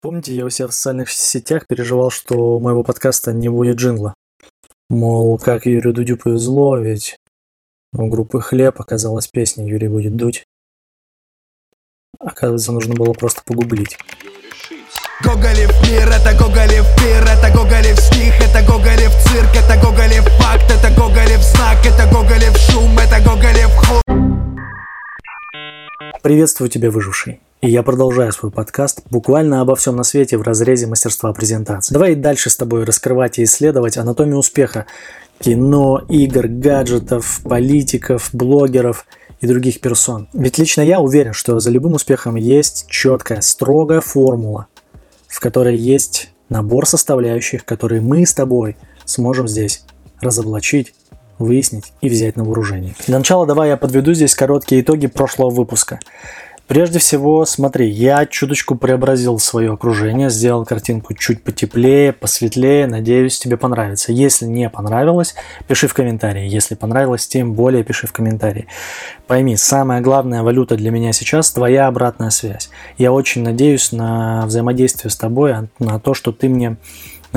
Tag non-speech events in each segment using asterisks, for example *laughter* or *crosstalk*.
Помните, я у себя в социальных сетях переживал, что у моего подкаста не будет джингла. Мол, как Юрию Дудю повезло, ведь у группы «Хлеб» оказалась песня «Юрий будет дуть». Оказывается, нужно было просто погуглить. Гоголев мир, это Гоголев пир, это Гоголев стих, это Гоголев цирк, это Гоголев факт, это Гоголев знак, это Гоголев шум, это Гоголев ход. Приветствую тебя, выживший. И я продолжаю свой подкаст буквально обо всем на свете в разрезе мастерства презентации. Давай и дальше с тобой раскрывать и исследовать анатомию успеха кино, игр, гаджетов, политиков, блогеров и других персон. Ведь лично я уверен, что за любым успехом есть четкая, строгая формула, в которой есть набор составляющих, которые мы с тобой сможем здесь разоблачить, выяснить и взять на вооружение. Для начала давай я подведу здесь короткие итоги прошлого выпуска. Прежде всего, смотри, я чуточку преобразил свое окружение, сделал картинку чуть потеплее, посветлее, надеюсь, тебе понравится. Если не понравилось, пиши в комментарии. Если понравилось, тем более пиши в комментарии. Пойми, самая главная валюта для меня сейчас – твоя обратная связь. Я очень надеюсь на взаимодействие с тобой, на то, что ты мне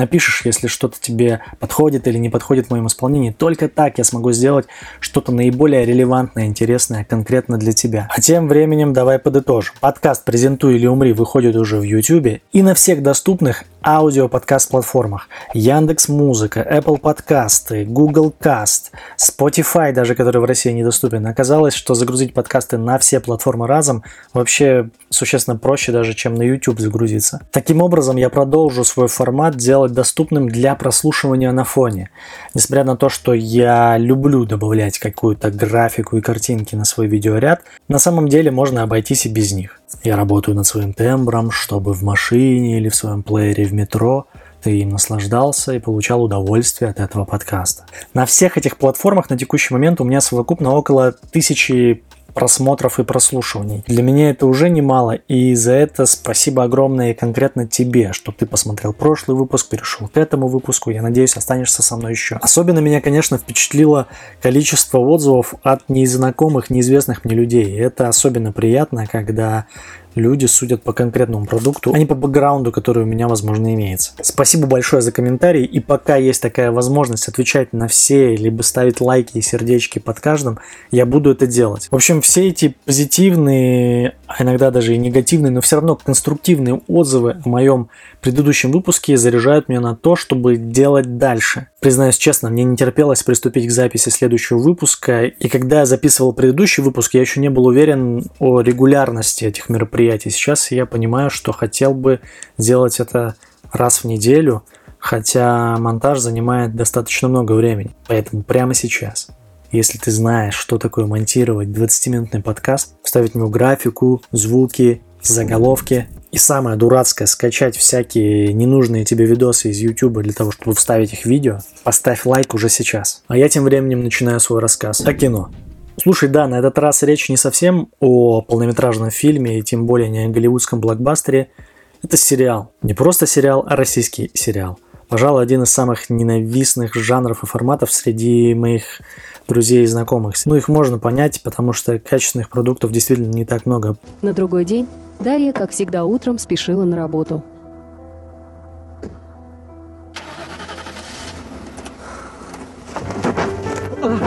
напишешь, если что-то тебе подходит или не подходит в моем исполнении. Только так я смогу сделать что-то наиболее релевантное, интересное конкретно для тебя. А тем временем давай подытожим. Подкаст «Презентуй или умри» выходит уже в YouTube и на всех доступных аудио-подкаст-платформах. Яндекс Музыка, Apple подкасты, Google Cast, Spotify, даже который в России недоступен. Оказалось, что загрузить подкасты на все платформы разом вообще существенно проще даже, чем на YouTube загрузиться. Таким образом, я продолжу свой формат делать доступным для прослушивания на фоне. Несмотря на то, что я люблю добавлять какую-то графику и картинки на свой видеоряд, на самом деле можно обойтись и без них. Я работаю над своим тембром, чтобы в машине или в своем плеере в метро ты им наслаждался и получал удовольствие от этого подкаста. На всех этих платформах на текущий момент у меня совокупно около тысячи просмотров и прослушиваний. Для меня это уже немало, и за это спасибо огромное конкретно тебе, что ты посмотрел прошлый выпуск, перешел к этому выпуску. Я надеюсь, останешься со мной еще. Особенно меня, конечно, впечатлило количество отзывов от незнакомых, неизвестных мне людей. Это особенно приятно, когда люди судят по конкретному продукту, а не по бэкграунду, который у меня, возможно, имеется. Спасибо большое за комментарии, и пока есть такая возможность отвечать на все, либо ставить лайки и сердечки под каждым, я буду это делать. В общем, все эти позитивные, а иногда даже и негативные, но все равно конструктивные отзывы о моем предыдущем выпуске заряжают меня на то, чтобы делать дальше. Признаюсь честно, мне не терпелось приступить к записи следующего выпуска, и когда я записывал предыдущий выпуск, я еще не был уверен о регулярности этих мероприятий. Сейчас я понимаю, что хотел бы сделать это раз в неделю, хотя монтаж занимает достаточно много времени. Поэтому прямо сейчас, если ты знаешь, что такое монтировать 20-минутный подкаст, вставить в него графику, звуки, заголовки, и самое дурацкое, скачать всякие ненужные тебе видосы из YouTube для того, чтобы вставить их в видео, поставь лайк уже сейчас. А я тем временем начинаю свой рассказ о кино. Слушай, да, на этот раз речь не совсем о полнометражном фильме и тем более не о голливудском блокбастере. Это сериал. Не просто сериал, а российский сериал. Пожалуй, один из самых ненавистных жанров и форматов среди моих друзей и знакомых. Ну, их можно понять, потому что качественных продуктов действительно не так много. На другой день Дарья, как всегда, утром спешила на работу.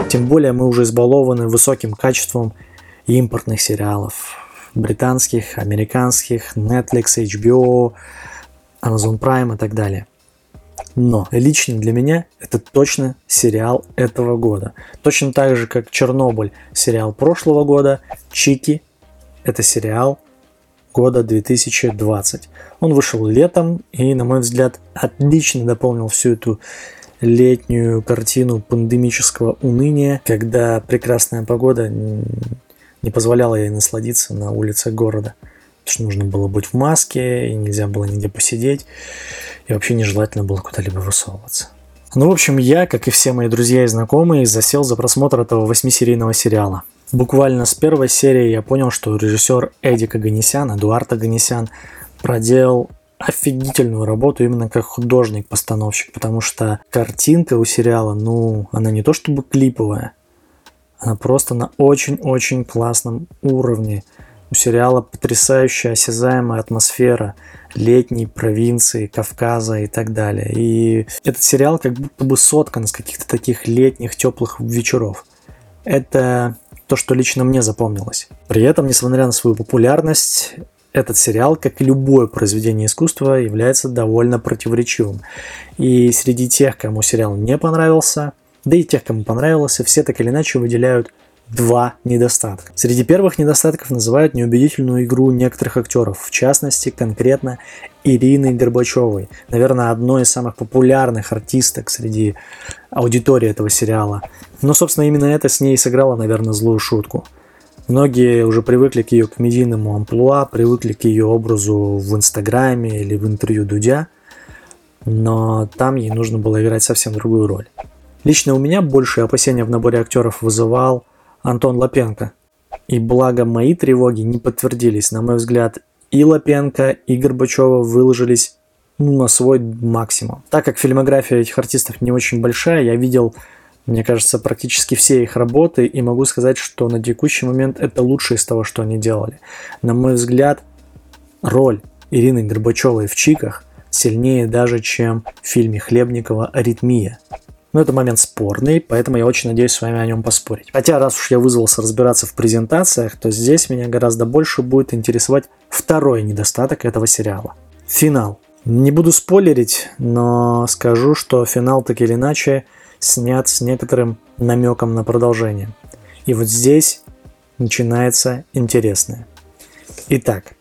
Тем более мы уже избалованы высоким качеством импортных сериалов. Британских, американских, Netflix, HBO, Amazon Prime и так далее. Но лично для меня это точно сериал этого года. Точно так же, как Чернобыль сериал прошлого года, Чики это сериал года 2020. Он вышел летом и, на мой взгляд, отлично дополнил всю эту летнюю картину пандемического уныния, когда прекрасная погода не позволяла ей насладиться на улицах города. Потому что нужно было быть в маске, и нельзя было нигде посидеть, и вообще нежелательно было куда-либо высовываться. Ну, в общем, я, как и все мои друзья и знакомые, засел за просмотр этого восьмисерийного сериала – Буквально с первой серии я понял, что режиссер Эдик Аганесян, Эдуард Аганесян, проделал офигительную работу именно как художник-постановщик, потому что картинка у сериала, ну, она не то чтобы клиповая, она просто на очень-очень классном уровне. У сериала потрясающая осязаемая атмосфера летней провинции, Кавказа и так далее. И этот сериал как будто бы соткан из каких-то таких летних теплых вечеров. Это то, что лично мне запомнилось. При этом, несмотря на свою популярность, этот сериал, как и любое произведение искусства, является довольно противоречивым. И среди тех, кому сериал не понравился, да и тех, кому понравился, все так или иначе выделяют два недостатка. Среди первых недостатков называют неубедительную игру некоторых актеров, в частности, конкретно Ирины Горбачевой, наверное, одной из самых популярных артисток среди аудитории этого сериала. Но, собственно, именно это с ней сыграло, наверное, злую шутку. Многие уже привыкли к ее комедийному амплуа, привыкли к ее образу в Инстаграме или в интервью Дудя, но там ей нужно было играть совсем другую роль. Лично у меня большие опасения в наборе актеров вызывал Антон Лапенко. И благо мои тревоги не подтвердились. На мой взгляд, и Лапенко, и Горбачева выложились ну, на свой максимум. Так как фильмография этих артистов не очень большая, я видел, мне кажется, практически все их работы и могу сказать, что на текущий момент это лучшее из того, что они делали. На мой взгляд, роль Ирины Горбачевой в «Чиках» сильнее даже, чем в фильме Хлебникова «Аритмия». Но это момент спорный, поэтому я очень надеюсь с вами о нем поспорить. Хотя раз уж я вызвался разбираться в презентациях, то здесь меня гораздо больше будет интересовать второй недостаток этого сериала. Финал. Не буду спойлерить, но скажу, что финал так или иначе снят с некоторым намеком на продолжение. И вот здесь начинается интересное. Итак,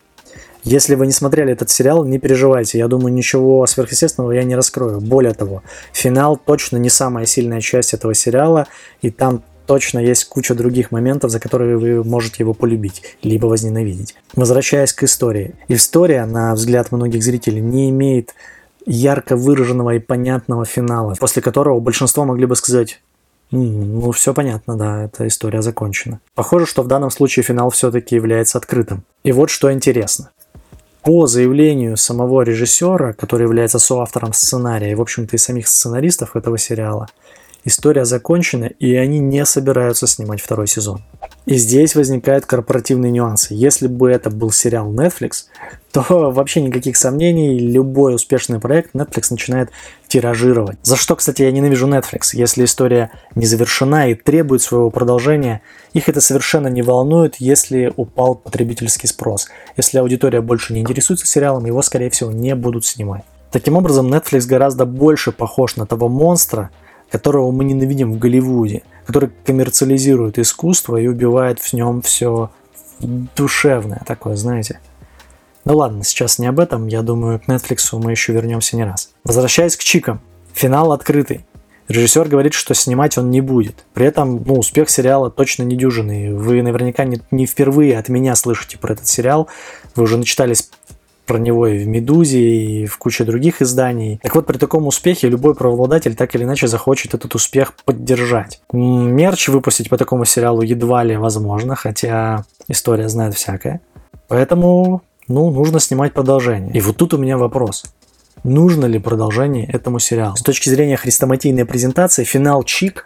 если вы не смотрели этот сериал, не переживайте. Я думаю, ничего сверхъестественного я не раскрою. Более того, финал точно не самая сильная часть этого сериала, и там точно есть куча других моментов, за которые вы можете его полюбить, либо возненавидеть. Возвращаясь к истории. История, на взгляд многих зрителей, не имеет ярко выраженного и понятного финала, после которого большинство могли бы сказать ну, все понятно, да, эта история закончена. Похоже, что в данном случае финал все-таки является открытым. И вот что интересно по заявлению самого режиссера, который является соавтором сценария и, в общем-то, и самих сценаристов этого сериала, история закончена, и они не собираются снимать второй сезон. И здесь возникают корпоративные нюансы. Если бы это был сериал Netflix, *laughs* то вообще никаких сомнений, любой успешный проект Netflix начинает тиражировать. За что, кстати, я ненавижу Netflix. Если история не завершена и требует своего продолжения, их это совершенно не волнует, если упал потребительский спрос. Если аудитория больше не интересуется сериалом, его, скорее всего, не будут снимать. Таким образом, Netflix гораздо больше похож на того монстра, которого мы ненавидим в Голливуде, который коммерциализирует искусство и убивает в нем все душевное такое, знаете. Ну ладно, сейчас не об этом, я думаю, к Netflix мы еще вернемся не раз. Возвращаясь к Чикам. Финал открытый. Режиссер говорит, что снимать он не будет. При этом, ну, успех сериала точно не дюжинный. Вы наверняка не, не впервые от меня слышите про этот сериал. Вы уже начитались про него и в «Медузе», и в куче других изданий. Так вот, при таком успехе любой правообладатель так или иначе захочет этот успех поддержать. Мерч выпустить по такому сериалу едва ли возможно, хотя история знает всякое. Поэтому, ну, нужно снимать продолжение. И вот тут у меня вопрос. Нужно ли продолжение этому сериалу? С точки зрения хрестоматийной презентации, финал Чик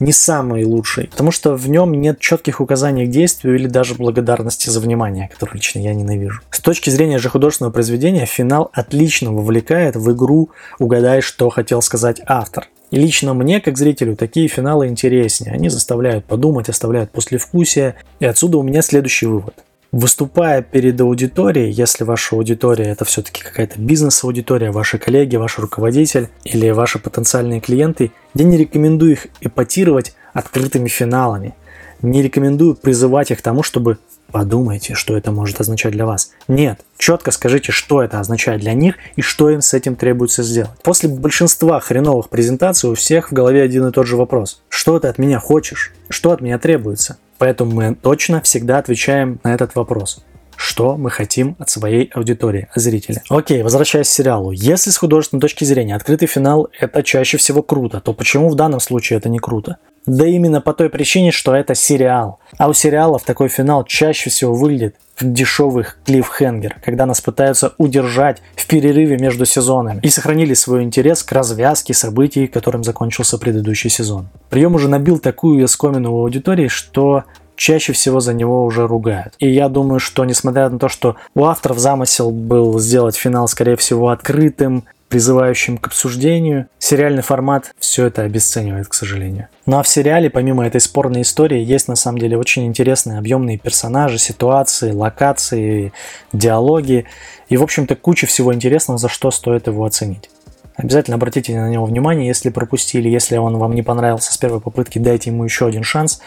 не самый лучший, потому что в нем нет четких указаний к действию или даже благодарности за внимание, которое лично я ненавижу. С точки зрения же художественного произведения, финал отлично вовлекает в игру «Угадай, что хотел сказать автор». И лично мне, как зрителю, такие финалы интереснее. Они заставляют подумать, оставляют послевкусие. И отсюда у меня следующий вывод. Выступая перед аудиторией, если ваша аудитория это все-таки какая-то бизнес-аудитория, ваши коллеги, ваш руководитель или ваши потенциальные клиенты, я не рекомендую их эпатировать открытыми финалами. Не рекомендую призывать их к тому, чтобы подумайте, что это может означать для вас. Нет, четко скажите, что это означает для них и что им с этим требуется сделать. После большинства хреновых презентаций у всех в голове один и тот же вопрос. Что ты от меня хочешь? Что от меня требуется? Поэтому мы точно всегда отвечаем на этот вопрос. Что мы хотим от своей аудитории, зрителя. Окей, возвращаясь к сериалу. Если с художественной точки зрения открытый финал это чаще всего круто, то почему в данном случае это не круто? Да именно по той причине, что это сериал. А у сериалов такой финал чаще всего выглядит дешевых клиффхенгер, когда нас пытаются удержать в перерыве между сезонами и сохранили свой интерес к развязке событий, которым закончился предыдущий сезон. Прием уже набил такую оскомину у аудитории, что чаще всего за него уже ругают. И я думаю, что несмотря на то, что у авторов замысел был сделать финал, скорее всего, открытым, призывающим к обсуждению, сериальный формат все это обесценивает, к сожалению. Ну а в сериале, помимо этой спорной истории, есть на самом деле очень интересные объемные персонажи, ситуации, локации, диалоги и, в общем-то, куча всего интересного, за что стоит его оценить. Обязательно обратите на него внимание, если пропустили, если он вам не понравился с первой попытки, дайте ему еще один шанс.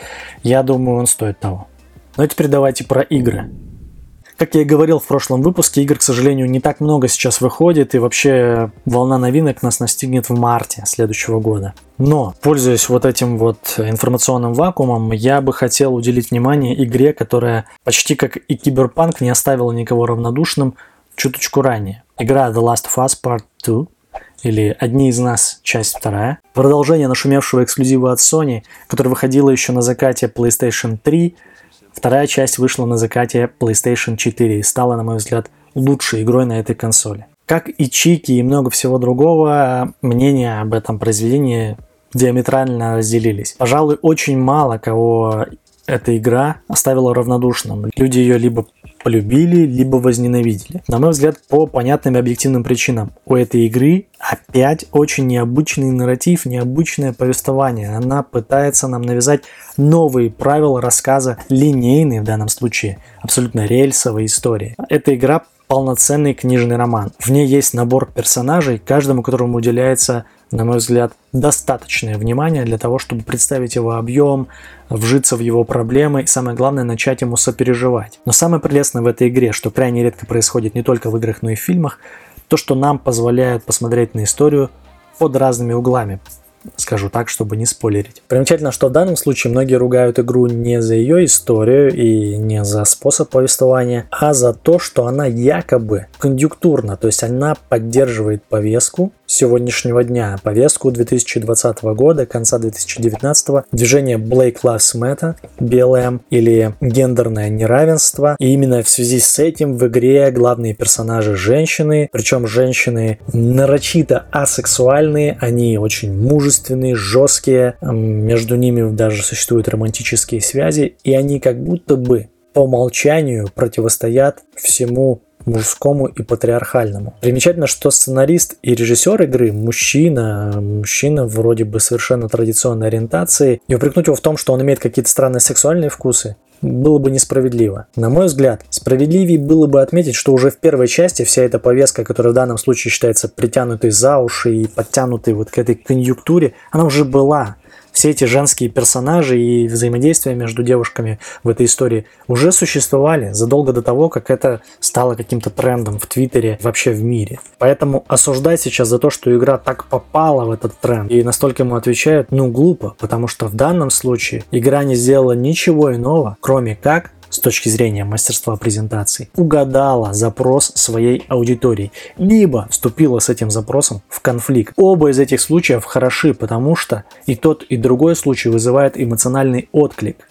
Я думаю, он стоит того. Ну а теперь давайте про игры. Как я и говорил в прошлом выпуске, игр, к сожалению, не так много сейчас выходит, и вообще волна новинок нас настигнет в марте следующего года. Но, пользуясь вот этим вот информационным вакуумом, я бы хотел уделить внимание игре, которая почти как и Киберпанк не оставила никого равнодушным чуточку ранее. Игра The Last of Us Part 2 или «Одни из нас. Часть вторая». Продолжение нашумевшего эксклюзива от Sony, который выходило еще на закате PlayStation 3, Вторая часть вышла на закате PlayStation 4 и стала, на мой взгляд, лучшей игрой на этой консоли. Как и Чики и много всего другого, мнения об этом произведении диаметрально разделились. Пожалуй, очень мало кого эта игра оставила равнодушным. Люди ее либо полюбили, либо возненавидели. На мой взгляд, по понятным и объективным причинам. У этой игры опять очень необычный нарратив, необычное повествование. Она пытается нам навязать новые правила рассказа, линейные в данном случае, абсолютно рельсовой истории. Эта игра полноценный книжный роман. В ней есть набор персонажей, каждому которому уделяется на мой взгляд, достаточное внимание для того, чтобы представить его объем, вжиться в его проблемы и, самое главное, начать ему сопереживать. Но самое прелестное в этой игре, что крайне редко происходит не только в играх, но и в фильмах, то, что нам позволяет посмотреть на историю под разными углами, скажу так, чтобы не спойлерить. Примечательно, что в данном случае многие ругают игру не за ее историю и не за способ повествования, а за то, что она якобы конъюнктурна, то есть она поддерживает повестку сегодняшнего дня, повестку 2020 года, конца 2019, движение Black Lives Matter, BLM или гендерное неравенство. И именно в связи с этим в игре главные персонажи женщины, причем женщины нарочито асексуальные, они очень мужественные, жесткие, между ними даже существуют романтические связи, и они как будто бы по умолчанию противостоят всему мужскому и патриархальному. Примечательно, что сценарист и режиссер игры мужчина, мужчина вроде бы совершенно традиционной ориентации, и упрекнуть его в том, что он имеет какие-то странные сексуальные вкусы, было бы несправедливо. На мой взгляд, справедливее было бы отметить, что уже в первой части вся эта повестка, которая в данном случае считается притянутой за уши и подтянутой вот к этой конъюнктуре, она уже была все эти женские персонажи и взаимодействия между девушками в этой истории уже существовали задолго до того, как это стало каким-то трендом в Твиттере, вообще в мире. Поэтому осуждать сейчас за то, что игра так попала в этот тренд и настолько ему отвечают, ну глупо, потому что в данном случае игра не сделала ничего иного, кроме как с точки зрения мастерства презентации, угадала запрос своей аудитории, либо вступила с этим запросом в конфликт. Оба из этих случаев хороши, потому что и тот, и другой случай вызывает эмоциональный отклик.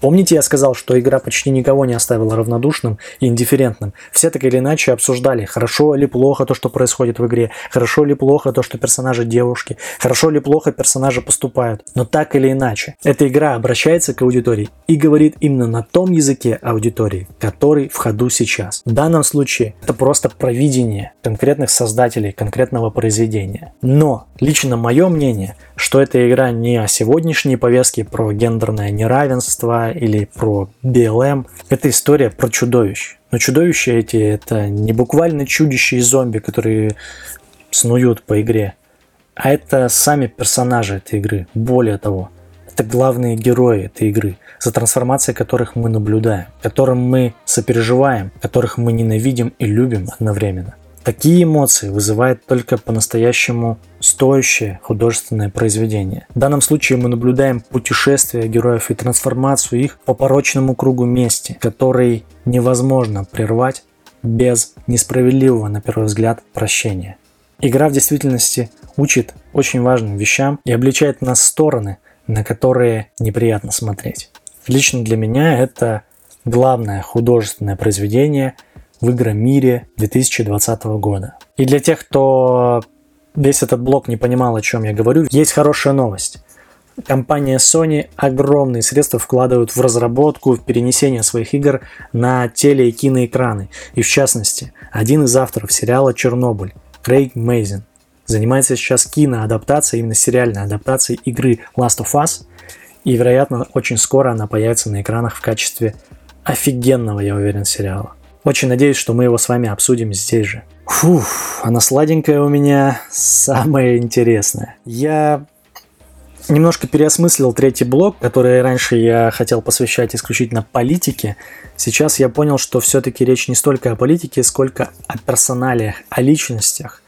Помните, я сказал, что игра почти никого не оставила равнодушным и индифферентным. Все так или иначе обсуждали, хорошо или плохо то, что происходит в игре, хорошо или плохо то, что персонажи девушки, хорошо или плохо персонажи поступают. Но так или иначе, эта игра обращается к аудитории и говорит именно на том языке аудитории, который в ходу сейчас. В данном случае это просто провидение конкретных создателей конкретного произведения. Но лично мое мнение, что эта игра не о сегодняшней повестке про гендерное неравенство или про BLM. Это история про чудовищ. Но чудовища эти это не буквально чудища и зомби, которые снуют по игре, а это сами персонажи этой игры. Более того, это главные герои этой игры, за трансформацией которых мы наблюдаем, которым мы сопереживаем, которых мы ненавидим и любим одновременно. Такие эмоции вызывает только по-настоящему стоящее художественное произведение. В данном случае мы наблюдаем путешествие героев и трансформацию их по порочному кругу мести, который невозможно прервать без несправедливого, на первый взгляд, прощения. Игра в действительности учит очень важным вещам и обличает нас стороны, на которые неприятно смотреть. Лично для меня это главное художественное произведение в игромире 2020 года. И для тех, кто весь этот блок не понимал, о чем я говорю, есть хорошая новость. компания Sony огромные средства вкладывают в разработку, в перенесение своих игр на теле- и киноэкраны. И в частности, один из авторов сериала «Чернобыль» Крейг Мейзен занимается сейчас киноадаптацией, именно сериальной адаптацией игры Last of Us. И, вероятно, очень скоро она появится на экранах в качестве офигенного, я уверен, сериала. Очень надеюсь, что мы его с вами обсудим здесь же. Фух, она сладенькая у меня самое интересное. Я немножко переосмыслил третий блок, который раньше я хотел посвящать исключительно политике. Сейчас я понял, что все-таки речь не столько о политике, сколько о персоналиях, о личностях,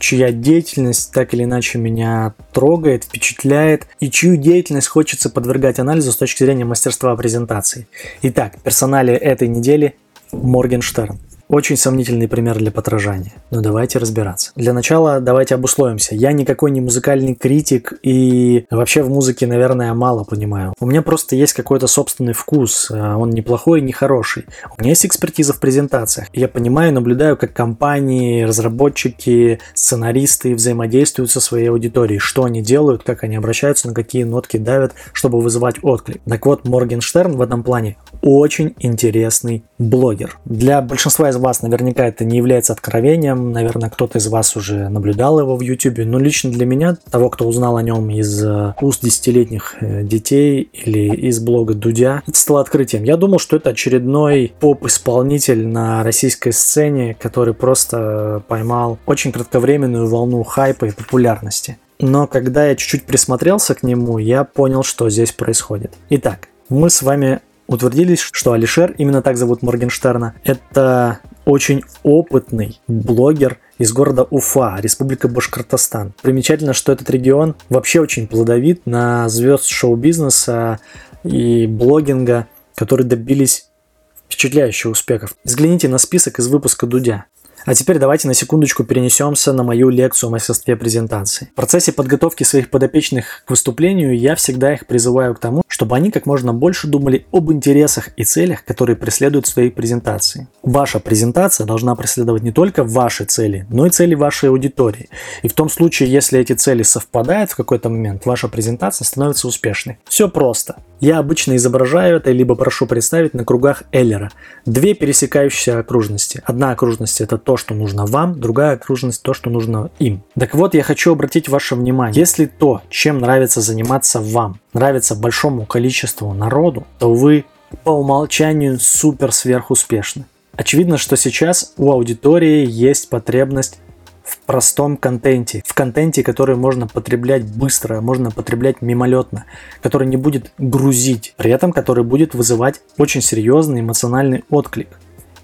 чья деятельность так или иначе меня трогает, впечатляет, и чью деятельность хочется подвергать анализу с точки зрения мастерства презентации. Итак, персоналия этой недели – Моргенштерн. Очень сомнительный пример для подражания. Но давайте разбираться. Для начала давайте обусловимся. Я никакой не музыкальный критик и вообще в музыке, наверное, мало понимаю. У меня просто есть какой-то собственный вкус. А он неплохой и не хороший. У меня есть экспертиза в презентациях. Я понимаю и наблюдаю, как компании, разработчики, сценаристы взаимодействуют со своей аудиторией. Что они делают, как они обращаются, на какие нотки давят, чтобы вызывать отклик. Так вот, Моргенштерн в этом плане очень интересный блогер. Для большинства из вас наверняка это не является откровением, наверное, кто-то из вас уже наблюдал его в YouTube, но лично для меня, того, кто узнал о нем из э, уст десятилетних э, детей или из блога Дудя, это стало открытием. Я думал, что это очередной поп-исполнитель на российской сцене, который просто поймал очень кратковременную волну хайпа и популярности. Но когда я чуть-чуть присмотрелся к нему, я понял, что здесь происходит. Итак, мы с вами утвердились, что Алишер, именно так зовут Моргенштерна, это очень опытный блогер из города Уфа, Республика Башкортостан. Примечательно, что этот регион вообще очень плодовит на звезд шоу-бизнеса и блогинга, которые добились впечатляющих успехов. Взгляните на список из выпуска Дудя. А теперь давайте на секундочку перенесемся на мою лекцию о мастерстве презентации. В процессе подготовки своих подопечных к выступлению я всегда их призываю к тому, чтобы они как можно больше думали об интересах и целях, которые преследуют в своей презентации. Ваша презентация должна преследовать не только ваши цели, но и цели вашей аудитории. И в том случае, если эти цели совпадают в какой-то момент, ваша презентация становится успешной. Все просто. Я обычно изображаю это, либо прошу представить на кругах Эллера. Две пересекающиеся окружности. Одна окружность это то, что нужно вам, другая окружность то, что нужно им. Так вот, я хочу обратить ваше внимание. Если то, чем нравится заниматься вам, нравится большому количеству народу, то вы по умолчанию супер сверхуспешны. Очевидно, что сейчас у аудитории есть потребность в простом контенте, в контенте, который можно потреблять быстро, можно потреблять мимолетно, который не будет грузить, при этом который будет вызывать очень серьезный эмоциональный отклик.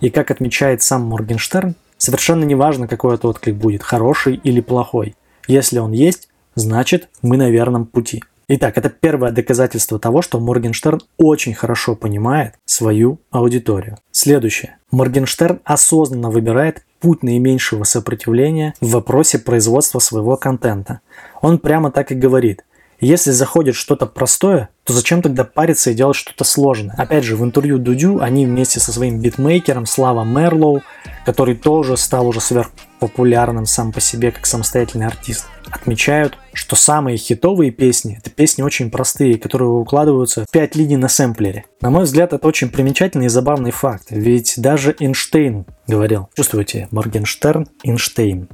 И как отмечает сам Моргенштерн, совершенно не важно, какой это отклик будет, хороший или плохой. Если он есть, значит мы на верном пути. Итак, это первое доказательство того, что Моргенштерн очень хорошо понимает свою аудиторию. Следующее. Моргенштерн осознанно выбирает путь наименьшего сопротивления в вопросе производства своего контента. Он прямо так и говорит. Если заходит что-то простое, то зачем тогда париться и делать что-то сложное? Опять же, в интервью Дудю они вместе со своим битмейкером Слава Мерлоу, который тоже стал уже сверхпопулярным сам по себе как самостоятельный артист, отмечают, что самые хитовые песни – это песни очень простые, которые укладываются в 5 линий на сэмплере. На мой взгляд, это очень примечательный и забавный факт, ведь даже Эйнштейн говорил, чувствуете, Моргенштерн, Эйнштейн.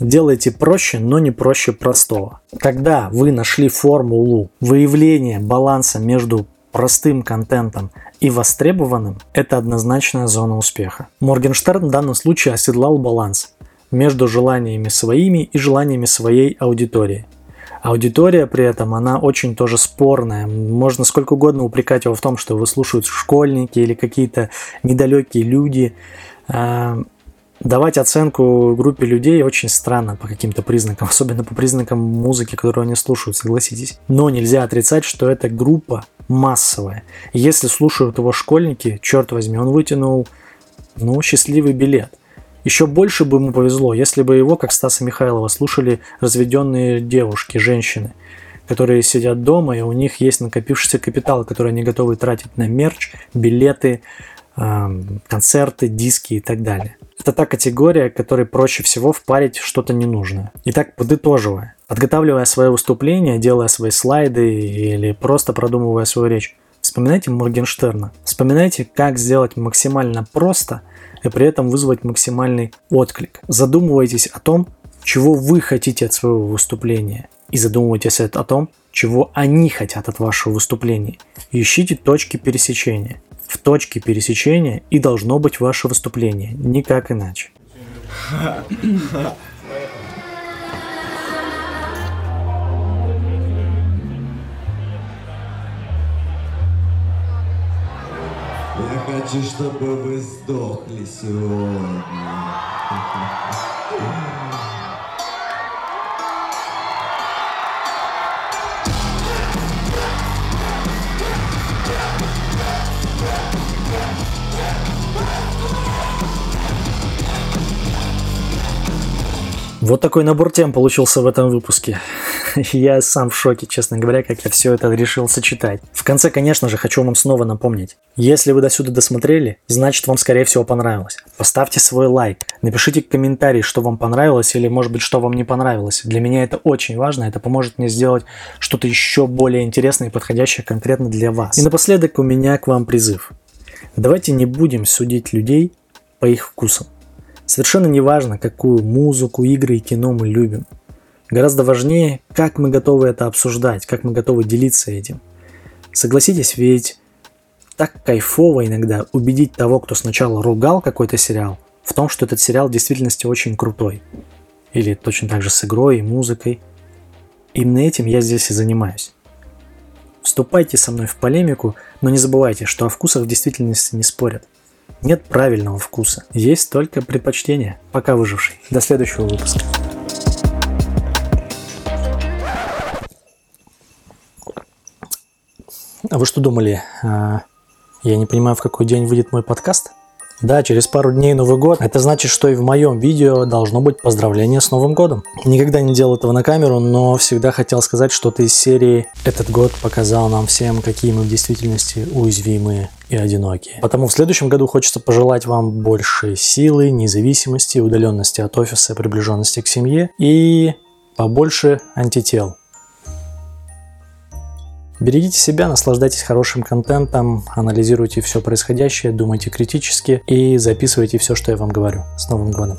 Делайте проще, но не проще простого. Когда вы нашли формулу выявления баланса между простым контентом и востребованным, это однозначная зона успеха. Моргенштерн в данном случае оседлал баланс между желаниями своими и желаниями своей аудитории. Аудитория при этом, она очень тоже спорная. Можно сколько угодно упрекать его в том, что вы слушают школьники или какие-то недалекие люди. Давать оценку группе людей очень странно по каким-то признакам, *laughs* особенно по признакам музыки, которую они слушают, согласитесь. Но нельзя отрицать, что эта группа массовая. если слушают его школьники, черт возьми, он вытянул, ну, счастливый билет. Еще больше бы ему повезло, если бы его, как Стаса Михайлова, слушали разведенные девушки, женщины, которые сидят дома, и у них есть накопившийся капитал, который они готовы тратить на мерч, билеты, концерты, диски и так далее. Это та категория, которой проще всего впарить что-то ненужное. Итак, подытоживая. Подготавливая свое выступление, делая свои слайды или просто продумывая свою речь, вспоминайте Моргенштерна. Вспоминайте, как сделать максимально просто и при этом вызвать максимальный отклик. Задумывайтесь о том, чего вы хотите от своего выступления. И задумывайтесь о том, чего они хотят от вашего выступления. ищите точки пересечения. В точке пересечения и должно быть ваше выступление, никак иначе. Я хочу, чтобы вы сдохли сегодня. Вот такой набор тем получился в этом выпуске. *laughs* Я сам в шоке, честно говоря, как я все это решил сочетать. В конце, конечно же, хочу вам снова напомнить. Если вы до сюда досмотрели, значит вам скорее всего понравилось. Поставьте свой лайк, напишите комментарий, что вам понравилось или может быть что вам не понравилось. Для меня это очень важно, это поможет мне сделать что-то еще более интересное и подходящее конкретно для вас. И напоследок у меня к вам призыв. Давайте не будем судить людей по их вкусам. Совершенно не важно, какую музыку, игры и кино мы любим. Гораздо важнее, как мы готовы это обсуждать, как мы готовы делиться этим. Согласитесь, ведь так кайфово иногда убедить того, кто сначала ругал какой-то сериал, в том, что этот сериал в действительности очень крутой. Или точно так же с игрой и музыкой. Именно этим я здесь и занимаюсь. Вступайте со мной в полемику, но не забывайте, что о вкусах в действительности не спорят – нет правильного вкуса, есть только предпочтение. Пока выживший. До следующего выпуска. А вы что думали? А, я не понимаю, в какой день выйдет мой подкаст? Да, через пару дней Новый год. Это значит, что и в моем видео должно быть поздравление с Новым годом. Никогда не делал этого на камеру, но всегда хотел сказать что-то из серии «Этот год показал нам всем, какие мы в действительности уязвимые и одинокие». Потому в следующем году хочется пожелать вам больше силы, независимости, удаленности от офиса, приближенности к семье и побольше антител. Берегите себя, наслаждайтесь хорошим контентом, анализируйте все происходящее, думайте критически и записывайте все, что я вам говорю. С Новым годом!